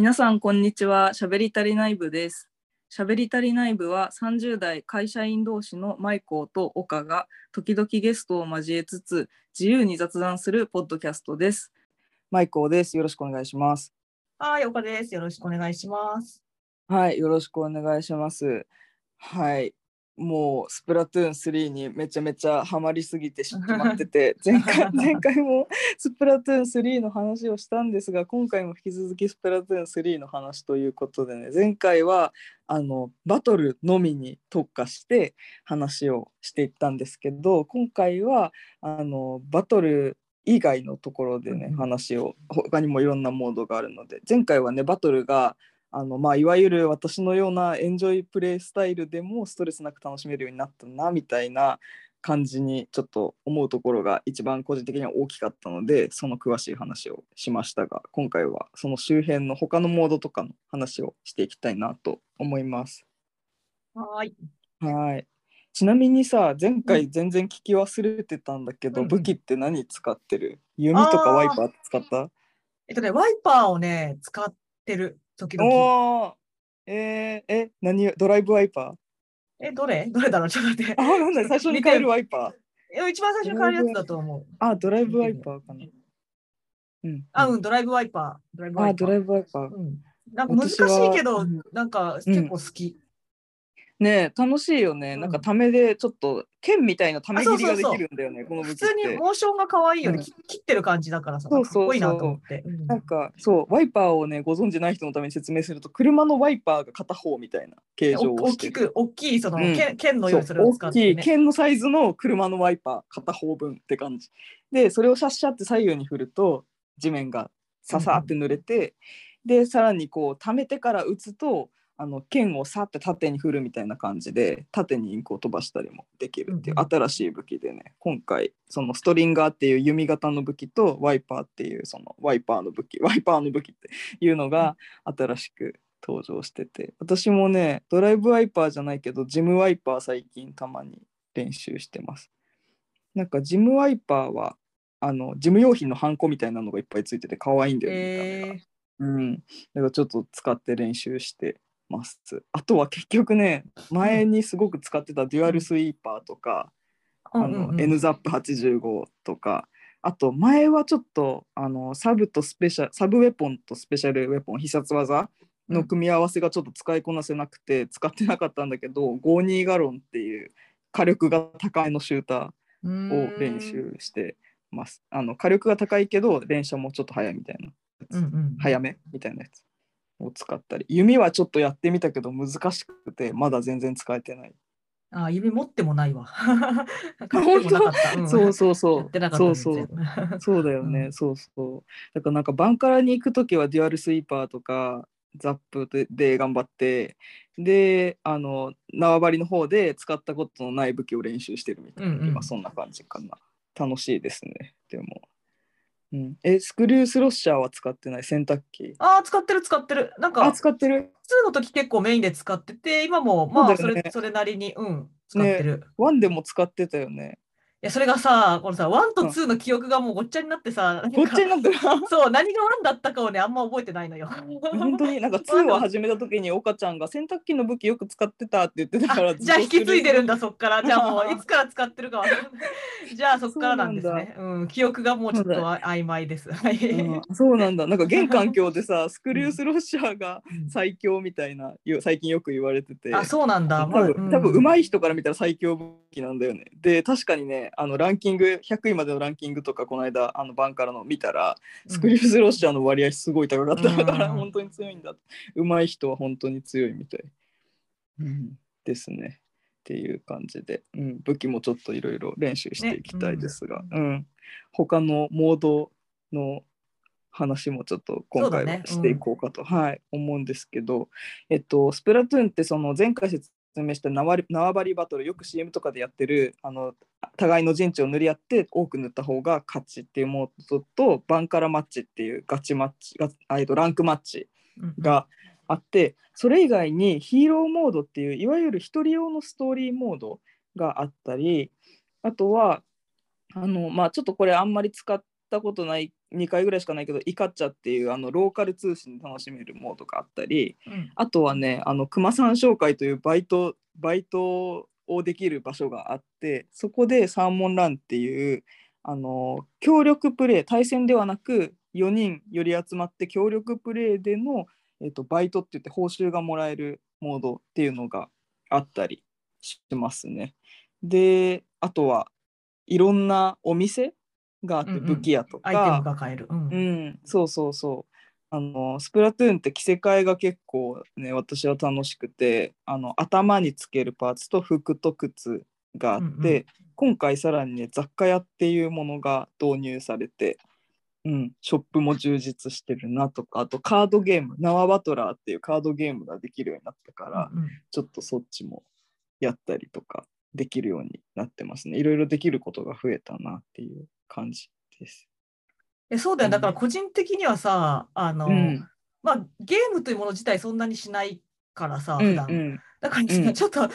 皆さん、こんにちは。しゃべり足りない部です。しゃべり足りない部は30代会社員同士のマイコーと岡が時々ゲストを交えつつ自由に雑談するポッドキャストです。マイコーです。よろしくお願いします。はい、岡です。よろしくお願いします。はい、よろしくお願いします。はい。もうスプラトゥーン3にめちゃめちゃハマりすぎてしまってて 前回前回もスプラトゥーン3の話をしたんですが今回も引き続きスプラトゥーン3の話ということでね前回はあのバトルのみに特化して話をしていったんですけど今回はあのバトル以外のところでねうん。話を他にもいろんなモードがあるので前回はねバトルがあのまあ、いわゆる私のようなエンジョイプレイスタイルでもストレスなく楽しめるようになったなみたいな感じにちょっと思うところが一番個人的には大きかったのでその詳しい話をしましたが今回はその周辺の他のモードとかの話をしていきたいなと思います。はい。はい。ちなみにさ前回全然聞き忘れてたんだけど、うん。武器って何使ってる？弓とかワイパー使った？えっとね、ワイパーをね、使ってる、時々。えー、え何ドライブワイパー？え、どれ？どれだろう？ちょっと待って。あ、なんだ、最初に変えるワイパー。え一番最初に変えるやつだと思う。あ、ドライブワイパーかな。うん。あ、うん、ドライブワイパー。ドライブワあ、イパー。ドライブワイパー。うん。なんか難しいけどうん、なんか結構好き。ねえ楽しいよね。うんなんかためでちょっと剣みたいなため切りがであそうそうそうきるんだよね、この普通にて。モーションが可愛いよね。うんき切ってる感じだからさ、かっこいいなと思って。うんなんかそうワイパーをねご存知ない人のために説明すると車のワイパーが片方みたいな形状おをしてる大きく、大きい、その、うん剣剣のようにそれを使大きい。剣のサイズの車のワイパー片方分って感じでそれをシャッシャって左右に振ると地面がささって濡れて、でさらにこう溜めてから打つとあの剣をさって縦に振るみたいな感じで縦にインクを飛ばしたりもできるっていううん新しい武器でね。今回そのストリンガーっていう弓型の武器とワイパーっていうそのワイパーの武器 ワイパーの武器っていうのが新しく登場してて私もねドライブワイパーじゃないけどジムワイパー最近たまに練習してます。なんかジムワイパーはあの事務用品のハンコみたいなのがいっぱいついてて可愛いんだよね、えうん、だからちょっと使って練習してます。あとは結局ね、前にすごく使ってたデュアルスイーパーとか、ー、あのうんうんうん NZAP85 とか、あと前はちょっとあのサブとスペシャル、サブウェポンとスペシャルウェポン、必殺技の組み合わせがちょっと使いこなせなくて使ってなかったんだけど、52ガロンっていう火力が高いのシューターを練習してます。あの火力が高いけど連射もちょっと早いみたいなやつ。うんうん、早めみたいなやつを使ったり弓はちょっとやってみたけど難しくてまだ全然使えてない、あ、指持ってもないわ。買ってもなかった。んそうそうそう。そうそう。そうだよね、うん。そうそう。だからなんかバンカラに行く時はデュアルスイーパーとかザップでで頑張ってであの縄張りの方で使ったことのない武器を練習してるみたいな、うんうん。今そんな感じかな。楽しいですね。でも、うん、えスクリュースロッシャーは使ってない？洗濯機ああ、使ってる使ってる。なんか、使ってる通の時結構メインで使ってて、今もまあそそうだよねれ、それなりに、うん、使ってる。ワンでも使ってたよね。いや、それがさ、このさ、1と2の記憶がもうごっちゃになってさ、ごっちゃになってる。そう、何が1だったかをね、あんま覚えてないのよ。本当になんか2を始めた時に岡ちゃんが洗濯機の武器よく使ってたって言ってたからあ じゃあ引き継いでるんだ、そっから。じゃあもう いつから使ってるかは。じゃあそっからなんですね。うん、記憶がもうちょっとあ曖昧です。はい。うんそうなんだなんか現環境でさスクリュースロッシャーがうん最強みたいなよ最近よく言われててあ、そうなんだ。多まあ分多分上い。手い人から見たら最強武器なんだよね。で確かにねあのランキング100位までのランキングとかこの間あのバンからの見たらスクリュースロッシャーの割合すごい高かったから、うん。本当に強いんだ。上手い人は本当に強いみたい。うん、ですね。っていう感じで、うん、武器もちょっといろいろ練習していきたいですが、ね。うん。他のモードの話もちょっと今回はしていこうかと、はい、思うんですけど、えっと、スプラトゥーンってその前回説明した縄張りバトルよく CM とかでやってるあの互いの陣地を塗り合って多く塗った方が勝ちっていうモードとバンカラマッチっていうガチマッチがあえっとランクマッチうん。があってそれ以外にヒーローモードっていういわゆる一人用のストーリーモードがあったりあとはあのまあちょっとこれあんまり使ったことない2回ぐらいしかないけどイカッチャっていうあのローカル通信で楽しめるモードがあったりうんあとはねあの熊さん紹介というバイトバイトをできる場所があってそこでサーモンランっていうあの協力プレイ対戦ではなく4人より集まって協力プレイでの、えっとバイトって言って報酬がもらえるモードっていうのがあったりしますね。であとはいろんなお店があってうんうん。武器屋とか、アイテムが買える。うん。うん、そうそうそう。あのスプラトゥーンって着せ替えが結構ね私は楽しくてあの頭につけるパーツと服と靴があって、うんうん。今回さらにね雑貨屋っていうものが導入されて、うん、ショップも充実してるなとかあとカードゲーム縄バトラーっていうカードゲームができるようになったから、うんうん。ちょっとそっちもやったりとかできるようになってますね。いろいろできることが増えたなっていう感じです。えそうだよ、うん。だから個人的にはさ、あの、うん。まあ、ゲームというもの自体そんなにしないからさ、うん普段。うん。だからちょっと3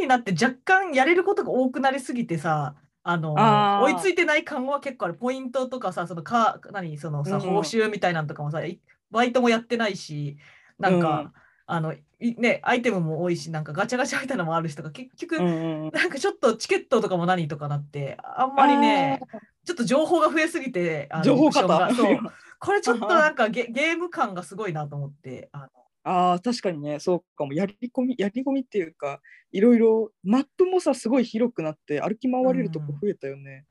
になって若干やれることが多くなりすぎてさ、あの追いついてない感は結構ある。ポイントとかさ、そのか何そのさ、うん。報酬みたいなのとかもさ、いバイトもやってないし、なんか、うん。あのいね、アイテムも多いし、なんかガチャガチャみたいなのもあるしとか、結局、うんうんうん。なんかちょっとチケットとかも何とかなって、あんまりね、ちょっと情報が増えすぎて、あの情報が。そう。これちょっとなんかゲゲーム感がすごいなと思って、あの。ああ確かにねそうかも。やり込みやり込みっていうかいろいろマップもさすごい広くなって歩き回れるとこ増えたよね、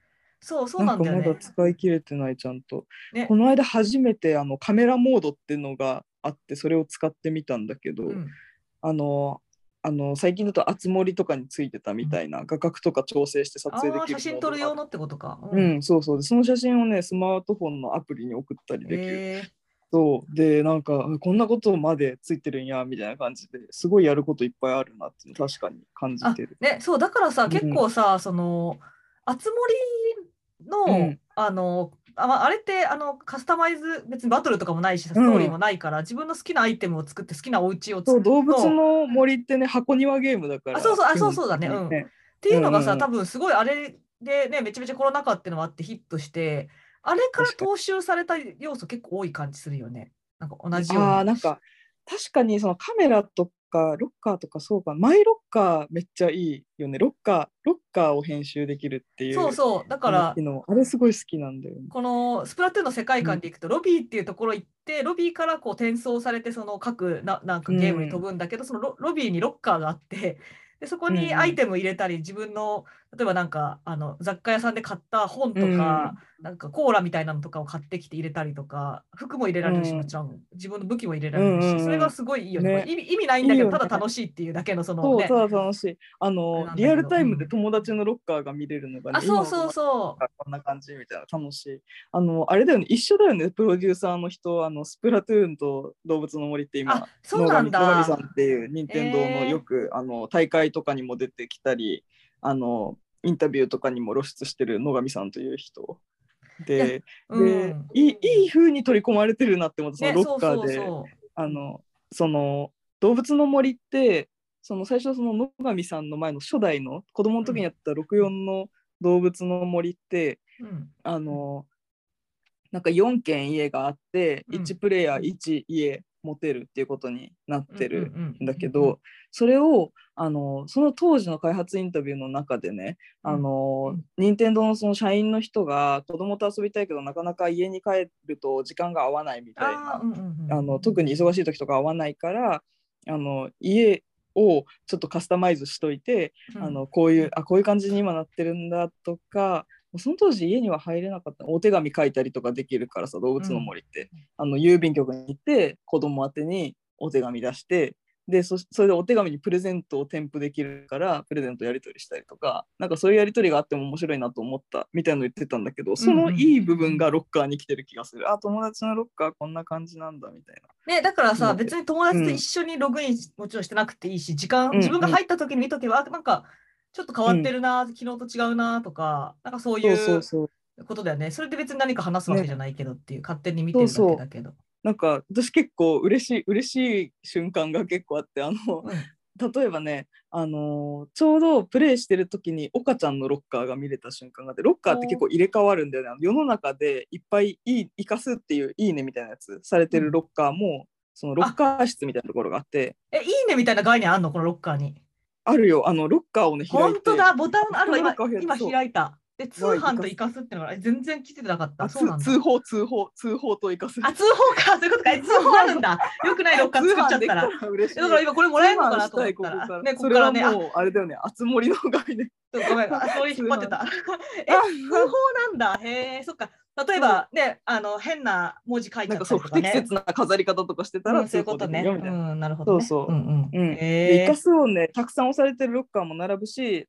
そうそうなんだよね。かまだ。使い切れてないちゃんと、ね。この間初めてあのカメラモードっていうのがあってそれを使ってみたんだけど、うん。あのあの最近だと熱盛とかについてたみたいな画角とか調整して撮影できる写真撮る用のってことか。う。ん、そうそうでその写真をねスマートフォンのアプリに送ったりできる。そう。でなんかあこんなことまでついてるんやみたいな感じですごいやることいっぱいあるなって確かに感じあてる。ね、そうだからさ、うん。結構さ、その、あつ森の、うん。あの、あまあれってあのカスタマイズ、別にバトルとかもないし、ストーリーもないから、自分の好きなアイテムを作って、好きなお家を作るそう動物の森ってね箱庭ゲームだから。あそうそうあそうそうだねうんっていうのがさ、うんうん多分すごいあれでね、めちゃめちゃコロナ禍っていうのもあってヒットして、あれから踏襲された要素結構多い感じするよね。なんか同じようああな。なんか確かにそのカメラとかロッカーとかそうかマイロッカーめっちゃいいよねロッカーロッカーを編集できるっていうそうそう。だからあれすごい好きなんだよね。このスプラトゥーンの世界観でいくと、ロビーっていうところ行って、ロビーからこう転送されて、その各ななんかゲームに飛ぶんだけど、そのロロビーにロッカーがあって、でそこうんうんにアイテム入れたり、自分の例えばなんかあの雑貨屋さんで買った本とか、なんかコーラみたいなのとかを買ってきて入れたりとか、服も入れられるし、うん。もちろん。自分の武器も入れられるし、うんうんうん。それがすごいいいよね。ね。意味意味ないんだけど、ただ楽しいっていうだけのそのね。そうただ楽しい。あのリアルタイムで友達のロッカーが見れるのがねあ、そうそうう。そこんな感じみたいな楽しい。あのあれだよね。一緒だよね。プロデューサーの人あのスプラトゥーンと動物の森ってう。今あ、そうなんだ。野上さんっていう任天堂のえー。よく、あの大会とかにも出てきたりあのインタビューとかにも露出してる野上さんという人。でうで、ん。いいいい風に取り込まれてるなって思ってそのね、ロッカーで。あのその動物の森ってその最初その野上さんの前の初代の子供の時にやった64の動物の森って、うん。あのなんか4軒家があって、うん。1プレイヤー1家持てるっていうことになってるんだけど、それをあのその当時の開発インタビューの中でね、あのうん任天堂のその社員の人が子供と遊びたいけどなかなか家に帰ると時間が合わないみたいなあの特に忙しい時とか合わないからあの家をちょっとカスタマイズしといて、うん。あのこういうあこういう感じに今なってるんだとかその当時家には入れなかった。お手紙書いたりとかできるからさ動物の森って、あの郵便局に行って子供宛てにお手紙出してでそそれでお手紙にプレゼントを添付できるからプレゼントやり取りしたりとかなんかそういうやり取りがあっても面白いなと思ったみたいなの言ってたんだけどそのいい部分がロッカーに来てる気がする、あ友達のロッカーこんな感じなんだみたいな。ね、だからさ、うん別に友達と一緒にログインもちろんしてなくていいし、時間、うん自分が入った時に見とけば、あなんかちょっと変わってるな、昨日と違うなとか、なんかそういそうそううそう。ことだよね。それで別に何か話すわけじゃないけどっていう、勝手に見てるだそうそう。けだけど。なんか私結構嬉しい嬉しい瞬間が結構あってあのうん。例えばね、あのーちょうどプレイしてる時に岡ちゃんのロッカーが見れた瞬間があってロッカーって結構入れ替わるんだよね。世の中でいっぱいいい生かすっていういいねみたいなやつされてるロッカーも、そのロッカー室みたいなところがあって。え、いいねみたいな概念あんの？このロッカーに。あるよあのロッカーをね開いて本当だ、ボタンあるわ、今今開いた。で、通はい販と生かすってのがえ全然来てなかった。あそうなんだ。つ通報通報通報と生かすあ、通報か、そういうことか。え通報あるんだ。よくないロッカー作っちゃったら。だから今これもらえるのかなと思ったら。ね、ここからね。あ、もうあれだよねあつ森の概念ごめん、あ、そういう引っ張ってた。え、あ通報なんだ。へえ、そっか。例えばね、あの変な文字書いちゃったりとかね。適切な飾り方とかしてたらうんそういうことね。うん、なるほど、ね。そうそううんうん。えイカスをねたくさん押されてるロッカーも並ぶし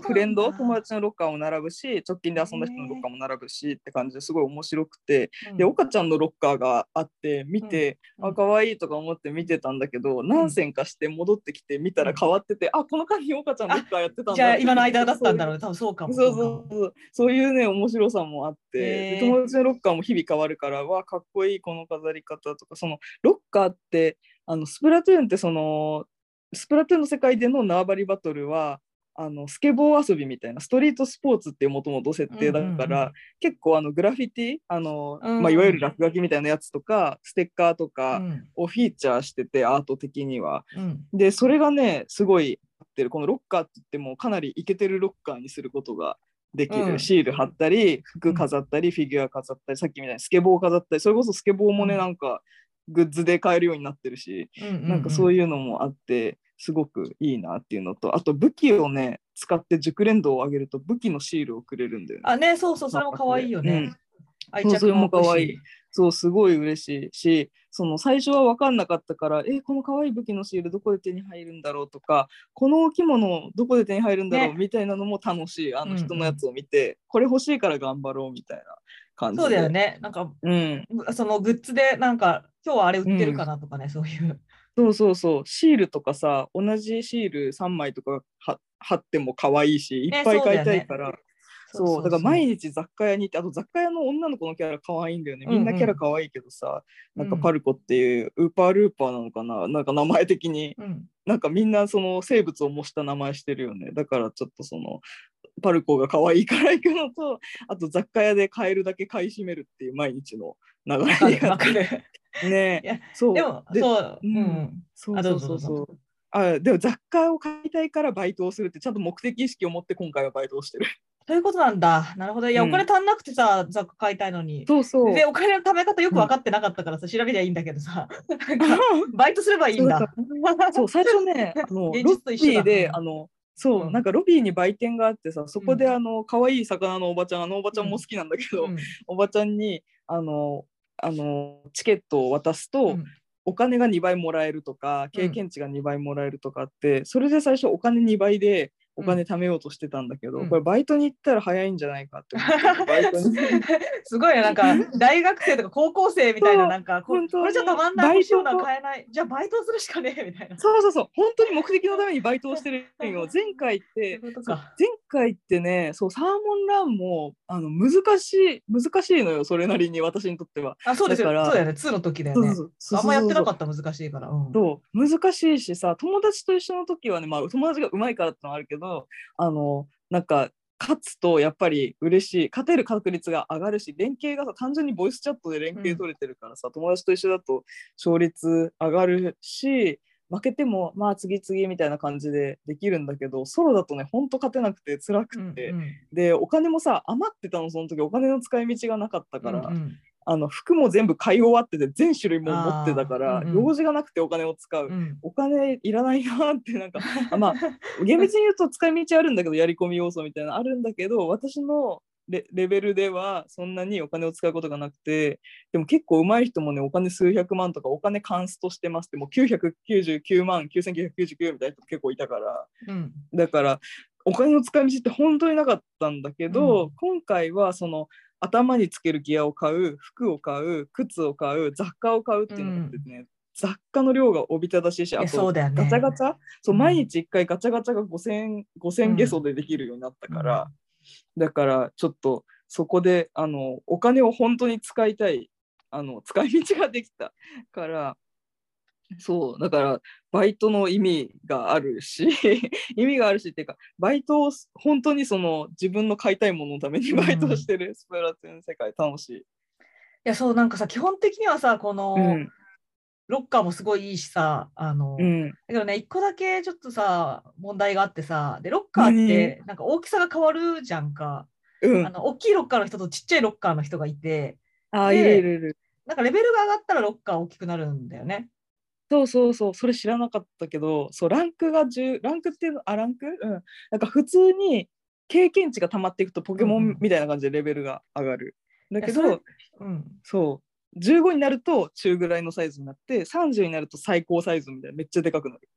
フレンド友達のロッカーも並ぶし直近で遊んだ人のロッカーも並ぶしって感じですごい面白くて、うんで岡ちゃんのロッカーがあって見て、うんあ可愛いとか思って見てたんだけど、何線かして戻ってきて見たら変わってて、あこの間に岡ちゃんロッカーやってたんだじゃあ今の間だったんだろううね。多分そうかも。そうそうそうそういうね面白さもあって、友達のロッカーも日々変わるからわかっこいいこの飾り方とかそのロッカーってあのスプラトゥーンってそのスプラトゥーンの世界での縄張りバトルはあのスケボー遊びみたいなストリートスポーツっていうもともと設定だから、うんうん。うん結構あのグラフィティあの、うんまあ、いわゆる落書きみたいなやつとかステッカーとうかん。をフィーチャーしてて、アート的には。うん。でそれがねすごい合ってる。このロッカーって言ってもかなりイケてるロッカーにすることができる、うん。シール貼ったり服飾ったり、フィギュア飾ったりさっきみたいにスケボー飾ったりそれこそスケボーもね、うん。なんかグッズで買えるようになってるし、なんかそういうのもあってすごくいいなっていうのとあと武器をね使って熟練度を上げると武器のシールをくれるんだよね。あね、そうそう、それも可愛いよね。愛着それも可愛い。そうすごい嬉しいしその最初は分かんなかったからえこの可愛い武器のシールどこで手に入るんだろうとかこのお着物どこで手に入るんだろう、ねみたいなのも楽しいあうんうんの人のやつを見て、これ欲しいから頑張ろうみたいな感じでそうだよね。なんか、うん、そのグッズで、なんか、今日はあれ売ってるかなとかね、そういう。そうそうそう。シールとかさ同じシール3枚とかは貼っても可愛いしいっぱい買いたいから、そうだから毎日雑貨屋に行ってあと雑貨屋の女の子のキャラ可愛いんだよね。みんなキャラ可愛いけどさ、なんかパルコっていうウーパールーパーなのかな？なんか名前的に。うん、なんかみんなその生物を模した名前してるよね。だからちょっとそのパルコが可愛いから行くのとあと雑貨屋で買えるだけ買い占めるっていう毎日の流れになって。わかる。ね。いやそう。でも、でそう、ううん。ん。そうあそうそう。あでも雑貨を買いたいからバイトをするってちゃんと目的意識を持って今回はバイトをしてる。そういうことなんだ。なるほど。いや、うん。お金足んなくてさ、雑貨買いたいのに。そうそう。で、お金の貯め方よく分かってなかったからさ、調べりゃいいんだけどさ、バイトすればいいんだ。そう最初ねあの 現ロ実と一緒だ。ビーでうん。あのそう、うん。なんかロビーに売店があってさそこでうん。あの可愛い魚のおばちゃんあのおばちゃんも好きなんだけど、うん。おばちゃんにあのあのチケットを渡すと、うん。お金が2倍もらえるとか経験値が2倍もらえるとかあって、それで最初お金2倍でお金貯めようとしてたんだけど、うん。これバイトに行ったら早いんじゃないかって思って すごいね、なんか 大学生とか高校生みたいな、なんかこ本当にこれじゃたまんない、バイト欲しいものは買えない。じゃあバイトするしかねえみたいな。そうそうそう。本当に目的のためにバイトをしてるん。よ前回って前回ってねそうサーモンランもあの難しい難しいのよそれなりに私にとっては。あ、そうですよ。そうだよね、2の時だよね。あんまやってなかっった、難しいから。うん。そう。難しいしさ友達と一緒の時はね、まあ、友達がうまいからってのはあるけどあのなんか勝つとやっぱり嬉しい勝てる確率が上がるし連携がさ単純にボイスチャットで連携取れてるからさ、友達と一緒だと勝率上がるし負けてもまあ次々みたいな感じでできるんだけどソロだとねほんと勝てなくて辛くて、うんうん。でお金もさ余ってたのその時お金の使い道がなかったから、うんうんあの服も全部買い終わってて全種類もう持ってたから、うんうん。用事がなくてお金を使う、うん。お金いらないなってなんか あまあ厳密に言うと使い道あるんだけどやり込み要素みたいなのあるんだけど私のレレベルではそんなにお金を使うことがなくてでも結構上手い人もねお金数百万とかお金カンストしてますってもう999万9999みたいな人結構いたからうん。だからお金の使い道って本当になかったんだけど、うん。今回はその頭につけるギアを買う服を買う靴を買う雑貨を買うっていうのがあってね、雑貨の量がおびただしいしあとガチャガチャ？そううん。毎日1回ガチャガチャが5000 5000ゲソでできるようになったから、だからちょっとそこであのお金を本当に使いたいあの使い道ができたからそうだからバイトの意味があるし 意味があるしっていうかバイトを本当にその自分の買いたいもののためにバイトをしてるスプラトゥーン世界楽しい。いやそうなんかさ基本的にはさこの、うんロッカーもすごいいいしさあの、うんだけどね一個だけちょっとさ問題があってさでロッカーってなんか大きさが変わるじゃんか、うんあの大きいロッカーの人とちっちゃいロッカーの人がいてあいるいる。なんかレベルが上がったらロッカー大きくなるんだよね。そうそうそう、それ知らなかったけど、そう、ランクが10、ランクっていうの、あ、ランク？うん。なんか普通に経験値が溜まっていくとポケモうんうんンみたいな感じでレベルが上がる。だけど、うん、そう、15になると中ぐらいのサイズになって、30になると最高サイズみたいな、めっちゃでかくなる。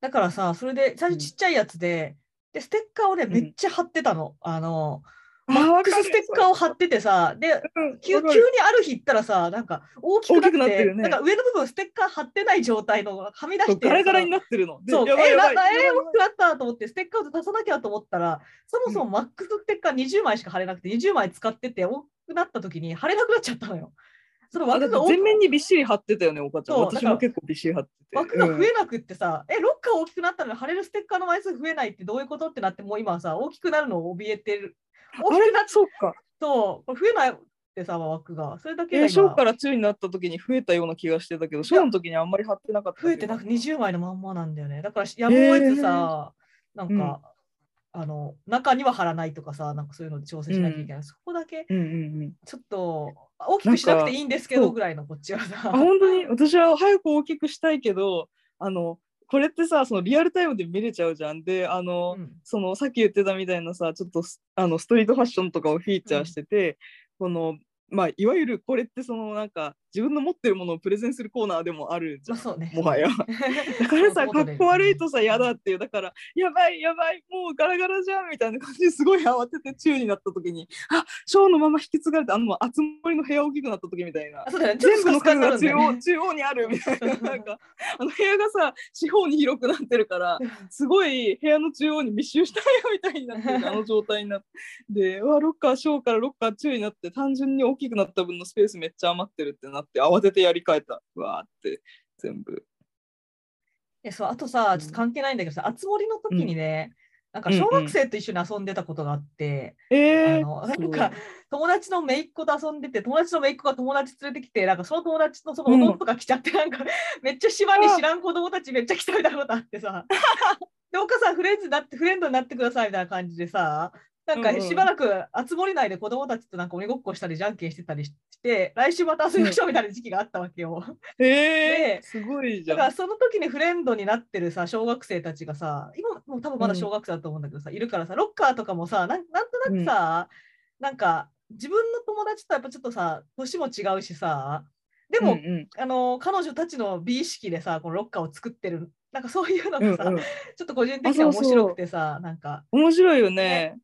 だからさそれで最初ちっちゃいやつで,、でステッカーをねんめっちゃ貼ってたの。あのあマックスステッカーを貼っててさでうん急急にある日行ったらさなんか大きくなってなってるよね。なんか上の部分ステッカー貼ってない状態のはみ出してガラガラにななってるの。でそう。やばいやばい。ええ大きくなったと思ってステッカーを出さなきゃと思ったらそもそもマックスステッカー20枚しか貼れなくて20枚使ってて大きくなった時に貼れなくなっちゃったのよ。その枠が全面にびっしり貼ってたよね、お母ちゃん。私も結構びっしり貼ってて。枠がうん増えなくってさ、え、ロッカー大きくなったのに貼れるステッカーの枚数増えないってどういうことってなって、もう今さ、大きくなるのを怯えてる。大きくなっそうか。と、増えないってさ、枠が。それだけえー、が今小から中になった時に増えたような気がしてたけど、小の時にあんまり貼ってなかった。増えてなく20枚のまんまなんだよね。だからやむを得ずさ、なんか、うんあの、中には貼らないとかさ、なんかそういうので調整しなきゃいけない。そこだけ、うんうんうん。ちょっと、大きくしなくていいんですけどぐらいのこっちはさ。あ本当に？私は早く大きくしたいけどあのこれってさそのリアルタイムで見れちゃうじゃんであの、うんそのさっき言ってたみたいなさちょっとスあのストリートファッションとかをフィーチャーしてて、このまあいわゆるこれってそのなんか自分の持ってるものをプレゼンするコーナーでもあるじゃん。まあね。もはや。だからさ、かっこ悪いとさ、嫌だっていう、だから、やばい、やばい、もうガラガラじゃんみたいな感じですごい慌てて中になった時に、あショーのまま引き継がれて、あの、あつ森の部屋大きくなった。時みたいなね。全部の家具が中央ね中央にあるみたいな、なんか、あの部屋がさ、四方に広くなってるから、すごい部屋の中央に密集したよみたいになってる あの状態になって、で、うわ、ロッカー小からロッカー中になって、単純に大きくなった分のスペースめっちゃ余ってるってなって、慌ててやり替えた。うわーって、全部。えそうあとさ、ちょっと関係ないんだけどさ、あつ森の時にね、なんか小学生と一緒に遊んでたことがあって、えー、あのなんか友達の姪っ子と遊んでて、友達の姪っ子が友達連れてきて、なんかその友達のその弟が来ちゃって、なんかめっちゃ島に知らん子供たちめっちゃ来たみたいなことあってさ、で、お母さんフレンズになって、フレンドになってくださいみたいな感じでさ、なんかうんうん。しばらくあつ森内で子供たちとなんか鬼ごっこしたりじゃんけんしてたりして、来週また遊びましょうみたいな時期があったわけよ。えでー、すごいじだからゃん。その時にフレンドになってるさ小学生たちがさ今もう多分まだ小学生だと思うんだけどさ、いるからさロッカーとかもさなんなんとなくさ、なんか自分の友達とやっぱちょっとさ年も違うしさでも、うんうん。あの彼女たちの美意識でさこのロッカーを作ってるなんかそういうのがさ、うんうん。ちょっと個人的には面白くてさなんか。面白いよね。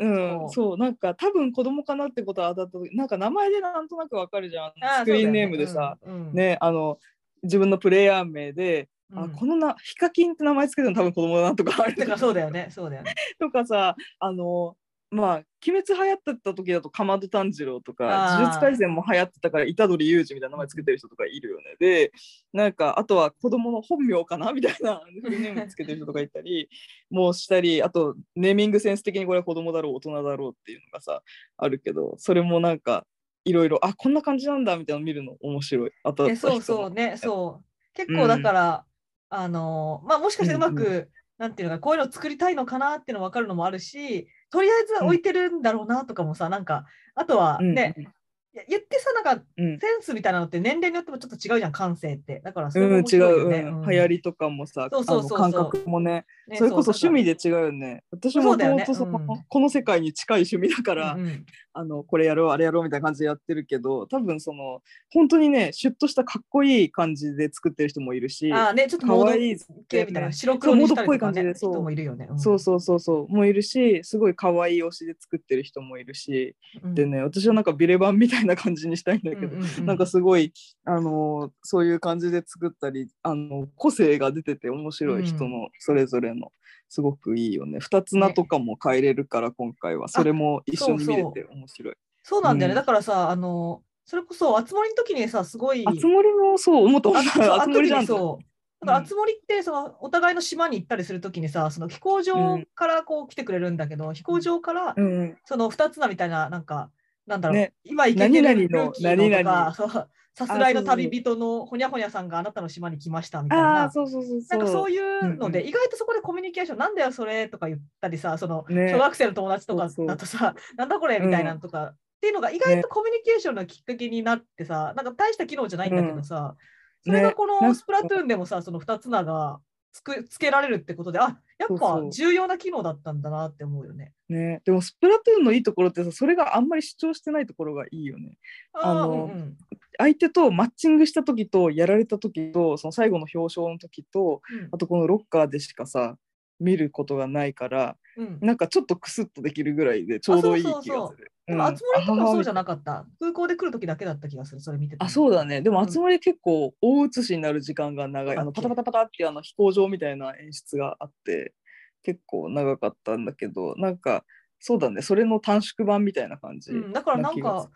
うん、そう。なんか多分子供かなってことは当たった時なんか名前でなんとなくわかるじゃん。あスクリーンネームでさ、、そうだよねねあの自分のプレイヤー名で、うん。あこのなヒカキンって名前つけてるの多分子供だなとかある。だからそうだよねそうだよね。とかさあのまあ「鬼滅」流行ってた時だとかまど炭治郎とか呪術廻戦も流行ってたから虎杖裕二みたいな名前つけてる人とかいるよね。でなんかあとは子供の本名かなみたいなフルネームつけてる人とかいたり もうしたりあとネーミングセンス的にこれは子供だろう大人だろうっていうのがさあるけどそれもなんかいろいろあこんな感じなんだみたいなの見るの面白い。当たったえ人のそうそうねそう。結構だから、あのまあもしかしてうまく、うんなんていうのかこういうの作りたいのかなっていうの分かるのもあるしとりあえず置いてるんだろうなとかもさ、なんかあとはうんね、いや言ってさなんかうん。センスみたいなのって年齢によってもちょっと違うじゃん感性って。だからそれも面うん、違う、うん。うん。流行りとかもさ、そうそうそう感覚もね、ねそれこそ趣味でで違うよね。私もそうだよね。ともとその、うん。この世界に近い趣味だから、うんうん。あのこれやろうあれやろうみたいな感じでやってるけど多分その本当にねシュッとしたかっこいい感じで作ってる人もいるしあーねちょっとモード可愛い系みたいなね白黒にしたりとか、ね、そうモードっぽい感じでそう。人もいるよね、ん。そうそうそうそう。もういるしすごい可愛い推しで作ってる人もいるし、うん。でね私はなんかビレバンみたいな感じにしたいんだけど、うんうんうんなんかすごいあのそういう感じで作ったりあの個性が出てて面白い人のそれぞれの、すごくいいよね二つ名とかも変えれるから今回はそれも一緒に見れて面白い。そうなんだよね、うんだからさあのそれこそ、あつ森の時にさ、すごい。あつ森もそう思った思っあそうた。ああの時つ森じゃん。にそう。だから、森ってそのお互いの島に行ったりするときにさ、その飛行場からこう来てくれるんだけど、飛行場からうん。その二つなみたいな、なんか、なんだろう、ね。今行けてるルーキーのと何か、そう。さすらいの旅人のほにゃほにゃさんがあなたの島に来ましたみたいな。そうそうそうそう。なんかそういうので、うんうん。意外とそこでコミュニケーション、なんだよそれとか言ったりさ、そのね小学生の友達とかそうそう。だとさ、なんだこれみたいなのとか、っていうのが意外とコミュニケーションのきっかけになってさ、なんか大した機能じゃないんだけどさ、それがこのスプラトゥーンでもさ、その2つ名がつくつけられるってことで、あやっぱそうそう重要な機能だったんだなって思うよね。ね、でもスプラトゥーンのいいところってさそれがあんまり主張してないところがいいよね。あのーうんうん相手とマッチングした時とやられた時とその最後の表彰の時とあとこのロッカーでしかさ見ることがないからうんうんなんかちょっとクスッとできるぐらいでちょうどいい気がする。でうん。も、集まりとかもそうじゃあなかった？空港で来るときだけだった気がする、それ見てて。あそうだね。でもうん集まり結構大写しになる時間が長い、あのパタパタパタってあの飛行場みたいな演出があって結構長かったんだけどなんかそうだね。それの短縮版みたいな感じ、うん、だからなんか、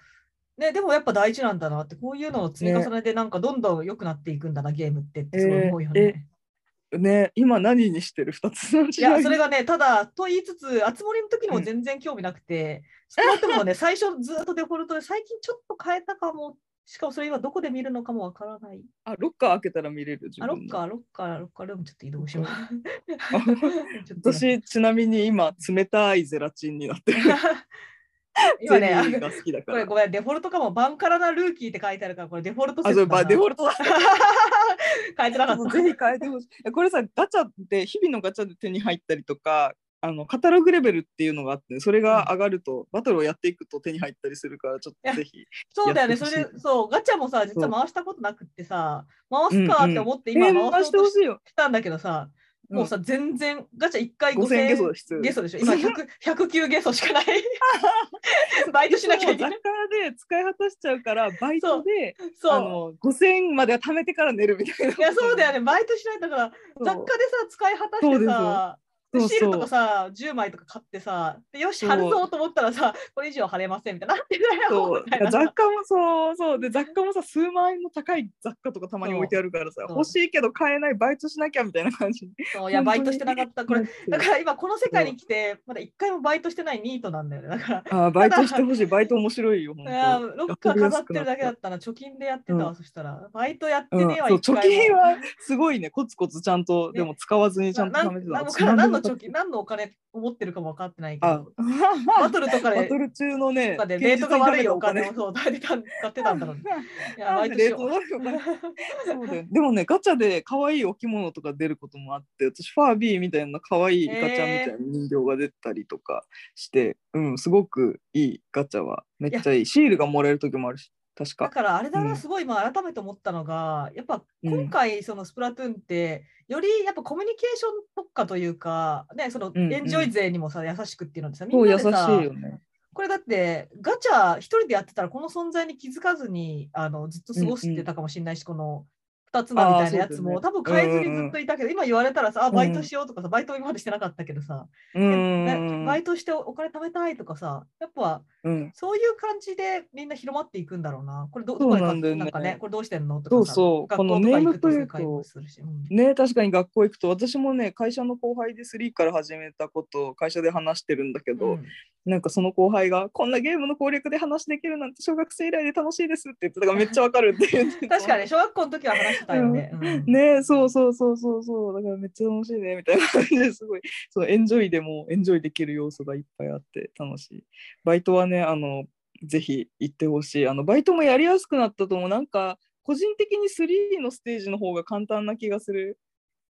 ね、でもやっぱ大事なんだなって、こういうのの積み重ねでなんかどんどん良くなっていくんだな、ゲームってってすごい思うよえーね。ね今何にしてる2つのいや、それがね、ただ、と言いつつ、あつ森の時にも全然興味なくて、スプラトゥーンもね、最初ずっとデフォルトで、最近ちょっと変えたかも、しかもそれ今どこで見るのかもわからない。あロッカー開けたら見れる自あ、ロッカー、ロッカー、ロッカールームちょっと移動します。ちょっと私ちなみに今冷たいゼラチンになってる 今ね、これごめん、デフォルトかも、バンカラなルーキーって書いてあるから、これデフォルトセあそうばットだなデフォルトだ変えてなかった。ぜひ変えてほしい。これさ、ガチャで、日々のガチャで手に入ったりとか、あのカタログレベルっていうのがあって、それが上がると、バトルをやっていくと手に入ったりするから、ちょっとぜひ。そうだよね、それで、そう、ガチャもさ、実は回したことなくってさ、回すかって思って今回ししてほしいよ。たんだけどさ、もうさ、全然ガチャ1回5000 5000ゲソゲソでしょ。今100 109 ゲソしかない。バイトしなきゃいけない。雑貨で使い果たしちゃうから、バイトで、あそう。の5000までは貯めてから寝るみたいな。いや、そうだよね、バイトしないとだから、雑貨でさ、使い果たしてさ、でそうシールとかさ、10枚とか買ってさ、でよし、貼るぞと思ったらさ、これ以上貼れませんみたいな。雑貨もそうそう。で雑貨もさ数万円の高い雑貨とかたまに置いてあるからさ欲しいけど買えないバイトしなきゃみたいな感じそう。いや、バイトしてなかった。これ、だかから今この世界に来て、まだ一回もバイトしてないニートなんだよね。だから、らあーバイトしてほしい。バイト面白いよ本いや当ロッカー飾ってるだけだったな、貯金でやってたわ、うん。そしたら。バイトやってうん。ねえわ、貯金はすごいね。コツコツちゃんとねでも使わずにちゃんとな貯めてた。の貯金、何のお金を持ってるかも分かってないけあ。ど、バトルとかで、バトル中のねレートが悪いお金ををそう使ってたんだろう。ね。いや、バイトしレートよう。悪いお金。そうだよでもねガチャで可愛い置物とか出ることもあって私ファービーみたいな可愛いガチャみたいな人形が出たりとかして、うんすごくいいガチャは。めっちゃいい。シールがもらえる時もあるし確だかからあれだな、うん。すごい今改めて思ったのが、やっぱうん。今回そのスプラトゥーンって、よりやっぱコミュニケーション特化というか、ね、そのうんうん。エンジョイ勢にもさ、優しくっていうのでさ、みそうん優しいなでさ、よね。これだってガチャ一人でやってたらこの存在に気づかずにあのずっと過ごしてたかもしれないし、この2つなみたいなやつも、あー多分変えずにずっといたけど、今言われたらさ、あ、バイトしようとかさ、バイト今までしてなかったけどさ、うえんねバイトしてお金貯めたいとかさ、やっぱうん。そういう感じでみんな広まっていくんだろうな。これどどこでなんね。なんかね、これどうしてんの？とそうそう。このネームプレートそういう会話するし。うん。ね確かに学校行くと私もね会社の後輩で3から始めたことを会社で話してるんだけど、うん。なんかその後輩がこんなゲームの攻略で話できるなんて小学生以来で楽しいですって言ってたからめっちゃわかるって言ってた。確かに小学校の時は話してたよね。うん。ねそうそうそうそうそう。だからめっちゃ楽しいねみたいな感じですごい。そうエンジョイでもエンジョイできる要素がいっぱいあって楽しい。バイトはねあのぜひ行ってほしい。あのバイトもやりやすくなったと思う。なんか個人的に3のステージの方が簡単な気がする、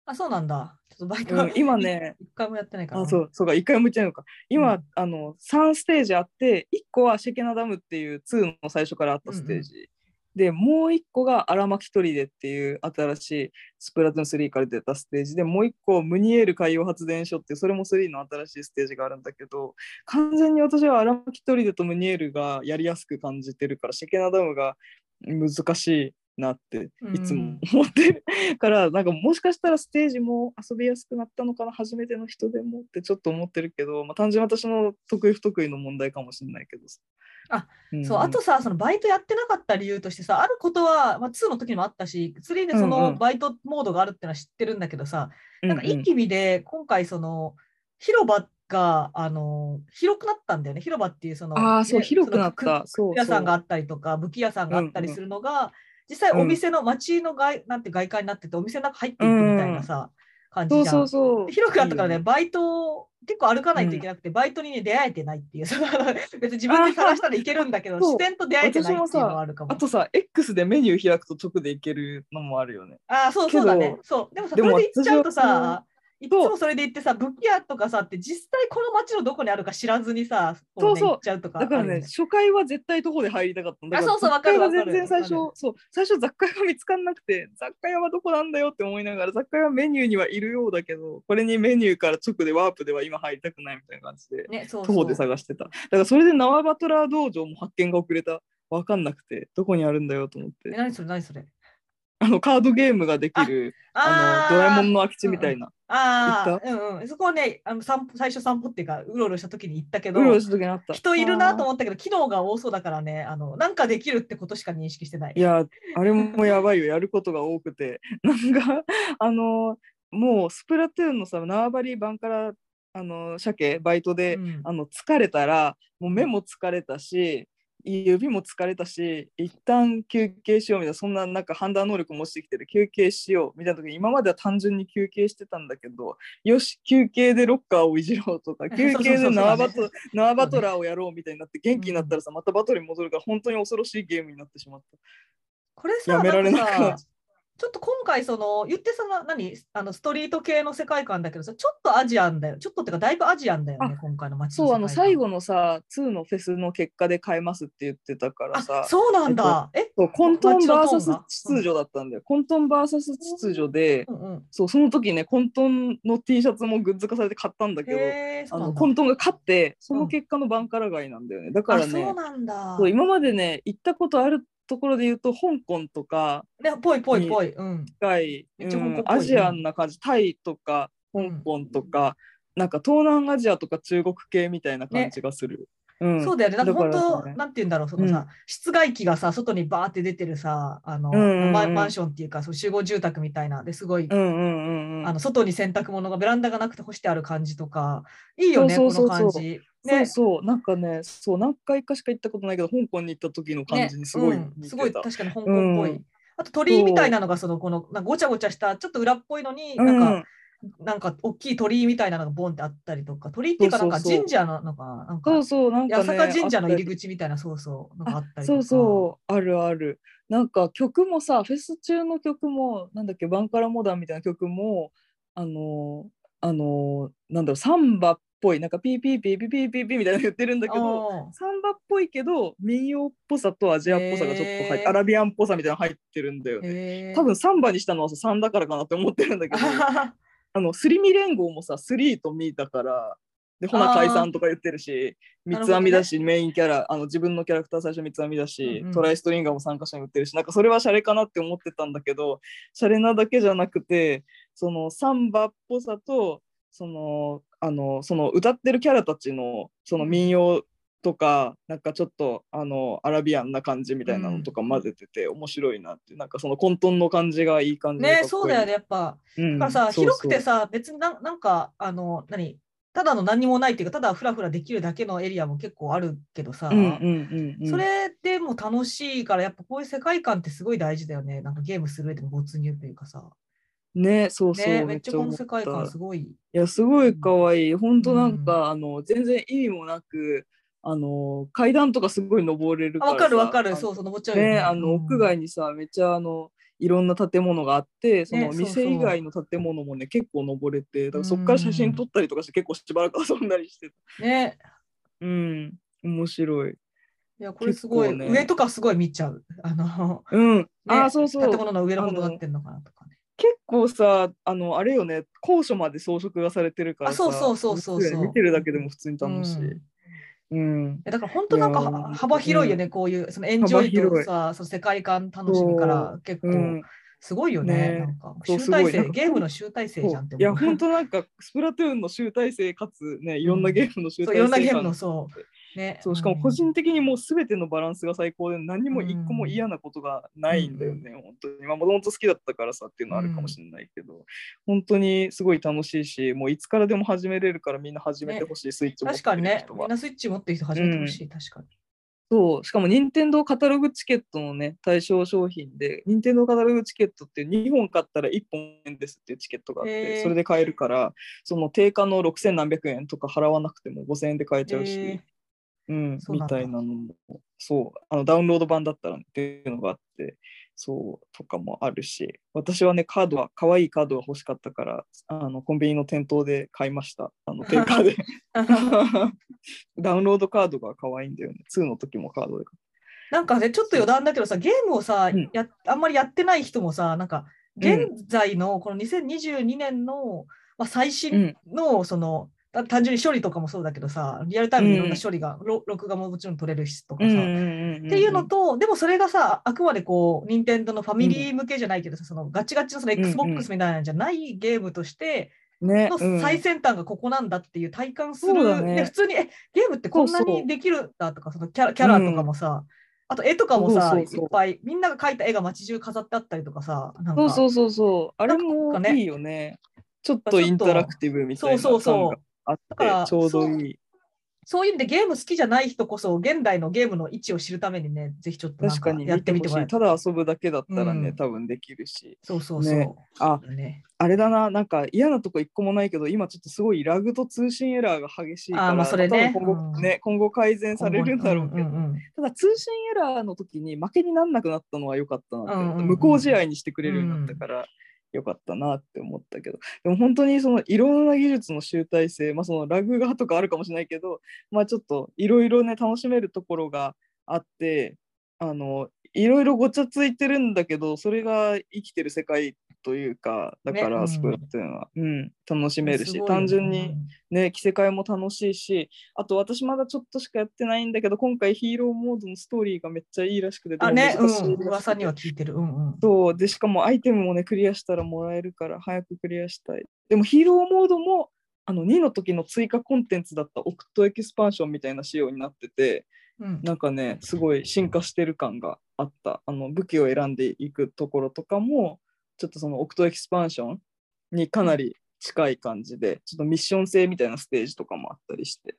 あ、そうなんだ。ちょっとバイト、うん今ね一回もやってないから。そうそうか一回も言ってないのか。今、うん。あの3ステージあって1個はシェケナダムっていう2の最初からあったステージ、でもう1個が荒巻砦っていう新しいスプラトゥーン3から出たステージ。でもう1個ムニエール海洋発電所ってそれも3の新しいステージがあるんだけど完全に私は荒巻砦とムニエールがやりやすく感じてるからシェケナダムが難しいなっていつも思ってるからなんかもしかしたらステージも遊びやすくなったのかな初めての人でもってちょっと思ってるけど、まあ、単純に私の得意不得意の問題かもしれないけどさんそうあとさ、そのバイトやってなかった理由としてさ、あることは、まあ、2の時にもあったし、3でそうんうん。のバイトモードがあるっていうのは知ってるんだけどさ、なんかうう一気見で今回その広場があの広くなったんだよね。広場っていうそのああそうね広くなった。屋さんがあそったりとか武器屋さんがあったりうんうん。するのが、実際お店の街の外なんて外観になっててお店の中入っていくみたいなさ、感じうじゃん。そうそうそうで広くなったからね、バイト結構歩かないといけなくて、バイトに、ね、出会えてないっていう、その 別に自分で探したらいけるんだけど、視点と出会えてないっていうのはあるかも。あとさ X でメニュー開くと直でいけるのもあるよねああ、そうそうだね。そう。でもさ、でもそれで行っちゃうとさ、いつもそれで行ってさ、武器屋とかさって実際この街のどこにあるか知らずにさ、そうそう。行っちゃうとかあるよだからね、初回は絶対徒歩で入りたかったんだあそうそうわかる全然最初そう、最初雑貨屋が見つからなくて、雑貨屋はどこなんだよって思いながら、雑貨屋はメニューにはいるようだけど、これにメニューから直でワープでは今入りたくないみたいな感じで、ね、そうそう。徒歩で探してた。だからそれで縄バトラー道場も発見が遅れた。わかんなくて、どこにあるんだよと思っえ、て。何それ何それ？あの、カードゲームができる、あの、ドラえもんの。の空き地みたいな。ああ、行っうんうん。そこはね、あの散歩最初散歩っていうか、うろうろした時に行ったけど、うろうろした時にあった。人いるなと思ったけど、機能が多そうだからね、あの、なんかできるってことしか認識してない。いや、あれもやばいよ、やることが多くて。なんか、あの、もうスプラトゥーンのさ、縄張り版から、あの、鮭、バイトで、うんあの、疲れたら、もう目も疲れたし、指も疲れたし、一旦休憩しようみたいな、そんななんか判断能力も落ちてきてる、休憩しようみたいな時に、今までは単純に休憩してたんだけど、よし、休憩でロッカーをいじろうとか、休憩で縄バト縄バトラーをやろうみたいになって、元気になったらさ、またバトルに戻るから、本当に恐ろしいゲームになってしまった。これさ、やめられなくなっちょっと今回その言ってその何あのストリート系の世界観だけどさちょっとアジアンだよ。ちょっとってかだいぶアジアンだよね今回の街のそうあの最後のさ2のフェスの結果で変えますって言ってたからさあそうなんだ、えそうコントン VS が秩序だったんだよ、コントン VS 秩序で、うんうん。そうその時ねコントンの T シャツもグッズ化されて買ったんだけどあのコントンが勝ってその結果のバンカラ街なんだよね、だからねあそうなんだ。そう今までね行ったことあるところで言うと香港とかねぽいぽいぽい。うん。近アジアンな感じ。タイとか香港とか、なんか東南アジアとか中国系みたいな感じがする。うん。そうだよね。なんか本当、ねなんて言うんだろう、そのさ、うん。室外機がさ、外にバーって出てるさ、あの、うんうんうんマンションっていうか、そう集合住宅みたいな、ですごい、うんうんうんうん。あの外に洗濯物がベランダがなくて干してある感じとか、いいよね、そうそうそうそう。この感じ。そうそう、なんかね、そう、何回かしか行ったことないけど、香港に行った時の感じにすごいね。すごい確かに香港っぽい。うん。あと鳥居みたいなのがそのこのなんかごちゃごちゃしたちょっと裏っぽいのになんか、うんなんか大きい鳥居みたいなのがボンってあったりとか鳥居っていうかなんか神社のなんかなんかそうそう、なんか八ね。坂神社の入り口みたいなそうそうのがあったたりそうそう、あるある。なんか曲もさ、フェス中の曲も、なんだっけ、バンカラモダンみたいな曲も、あの、あの、なんだろう、サンバっぽい、なんかピーピーピーピーピーピーピーみたいなの言ってるんだけど、サンバっぽいけど民謡っぽさとアジアっぽさがちょっと入って、アラビアンっぽさみたいなの入ってるんだよね。多分サンバにしたのはさ3だからかなって思ってるんだけど あのすりみ連合もさ3とミだからでほな解散とか言ってるし三つ編みだし、メインキャラあの自分のキャラクター最初三つ編みだし、うんうん。トライストリンガーも参加者に売ってるしなんかそれはシャレかなって思ってたんだけどシャレなだけじゃなくてそのサンバっぽさとそのあのその歌ってるキャラたちのその民謡とか、なんかちょっとあのアラビアンな感じみたいなのとか混ぜてて面白いなって、なんかその混沌の感じがいい感じねそうだよねやっぱ。うんだからさ、広くてさ別になんなんかあの何ただの何にもないっていうかただフラフラできるだけのエリアも結構あるけどさ、うんうんうんうん、それでも楽しいからやっぱこういう世界観ってすごい大事だよね。なんかゲームする上での没入というかさ、ねそうそう、ね、めっちゃこの世界観すいごい。やすごい可愛い本当なんか、うん。あの全然意味もなくあの階段とかすごい登れるからわかるわかる。そうそう登っちゃうよね。ねあの屋外にさめっちゃあのいろんな建物があってその店以外の建物もね結構登れてだからそこから写真撮ったりとかして結構しばらく遊んだりしてた。ね。うん面白い。いやこれすごい、ね。上とかすごい見ちゃう。あの、うん、ねあそうそう。建物の上の方どうなってんのかなとかね。結構さあのあれよね高所まで装飾がされてるからそうそうそうそうそう。見てるだけでも普通に楽しい、うんうん。だから本当なんか幅広いよね、こういうそのエンジョイとさその世界観楽しむから結構。うん、すごいよね。ね。なんか。集大成ゲームの集大成じゃんって。いや本当なんかスプラトゥーンの集大成かつねいろんなゲームの集大成そういろんなゲーム感のそうね、そうしかも個人的にもう全てのバランスが最高で何も一個も嫌なことがないんだよね、本当に。まあもともと好きだったからさっていうのはあるかもしれないけど、本当にすごい楽しいし、もういつからでも始めれるからみんな始めてほしい、スイッチ持って確かにね。る人、は。みんなスイッチ持ってる人始めてほしい、確かに。そう、しかも任天堂カタログチケットのね、対象商品で、任天堂カタログチケットって2本買ったら1本円ですっていうチケットがあって、それで買えるから、その定価の6000何百円とか払わなくても5000円で買えちゃうし、えーうん、みたいなのも、そう、あのダウンロード版だったらっていうのがあって、そうとかもあるし、私はね、カードは、可愛いカードが欲しかったから、あのコンビニの店頭で買いました。あの定価で。ダウンロードカードが可愛いんだよね。2の時もカードでなんかね、ちょっと余談だけどさ、ゲームをさ、うんやあんまりやってない人もさ、なんか、うん現在のこの2022年の、まあ、最う新んの、その、た単純に処理とかもそうだけどさ、リアルタイムにいろんなうん処理が、ろ録画ももちろん取れるしとかさ、うんうんうんうんっていうのと、でもそれがさ、あくまでこう、任天堂のファミリー向けじゃないけどさ、そのガチガチのそのうんうん。Xbox みたいなんじゃないゲームとして、ね、のうん。最先端がここなんだっていう体感する、ね。で普通にえゲームってこんなにできるんだとかそのキャラキャラとかもさ、あと絵とかもさいっぱいみんなが描いた絵が街中飾ってあったりとかさなんか。そうそうそうそう。あれなんもかね。いいよね。ちょっとインタラクティブみたいなそうそうそうあって、ちょうどいい。そういう意味でゲーム好きじゃない人こそ現代のゲームの位置を知るためにねぜひちょっとかやってみてもらい。ただ遊ぶだけだったらね、うん。多分できるし。そうそうそう、ね。あ、ね。あれだな、なんか嫌なとこ一個もないけど、今ちょっとすごいラグと通信エラーが激しいから、あーまあそれね。今後,、うん。ね今後改善されるんだろうけど、んんうんただ通信エラーの時に負けにならなくなったのは良かったなってうんうんうん。無効試合にしてくれるようになったから良かったなって思ったけど、でも本当にそのいろんな技術の集大成、まあ、そのラグがとかあるかもしれないけど、まあ、ちょっといろいろね楽しめるところがあってあのいろいろごちゃついてるんだけどそれが生きてる世界というかだかねうんらスプラトゥーンは、うん楽しめるし、ね単純にね、着せ替えも楽しいし、あと私まだちょっとしかやってないんだけど、今回ヒーローモードのストーリーがめっちゃいいらしくて、あね、うん、噂には聞いてる。うんうん。そう、で、しかもアイテムもね、クリアしたらもらえるから、早くクリアしたい。でもヒーローモードも、あの2の時の追加コンテンツだったオクトエキスパンションみたいな仕様になってて、うん、なんかね、すごい進化してる感があった。あの武器を選んでいくところとかも、ちょっとそのオクトエキスパンションにかなり近い感じで、ちょっとミッション性みたいなステージとかもあったりして、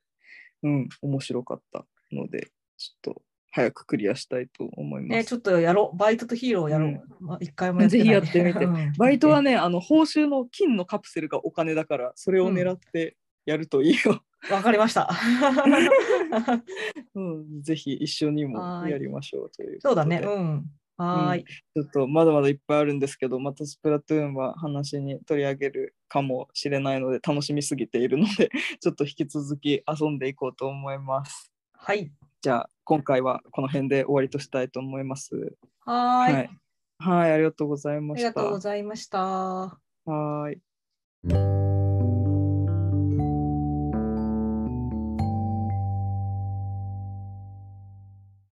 うん、面白かったので、ちょっと早くクリアしたいと思いまね、す。ちょっとやろう。バイトとヒーローやろう。うんまあ、一回もやってない。ぜひやってみて うんバイトはね、あの報酬の金のカプセルがお金だから、それを狙ってやるといいよ。わかりました。うん、ぜひ一緒にもやりましょうというそうだね。うん。はーい。ちょっとまだまだいっぱいあるんですけど、またスプラトゥーンは話に取り上げるかもしれないので、楽しみすぎているので、ちょっと引き続き遊んでいこうと思います。はい。じゃあ、今回はこの辺で終わりとしたいと思います。はーい。はい。はい、ありがとうございあました。りがとうございました。はーい。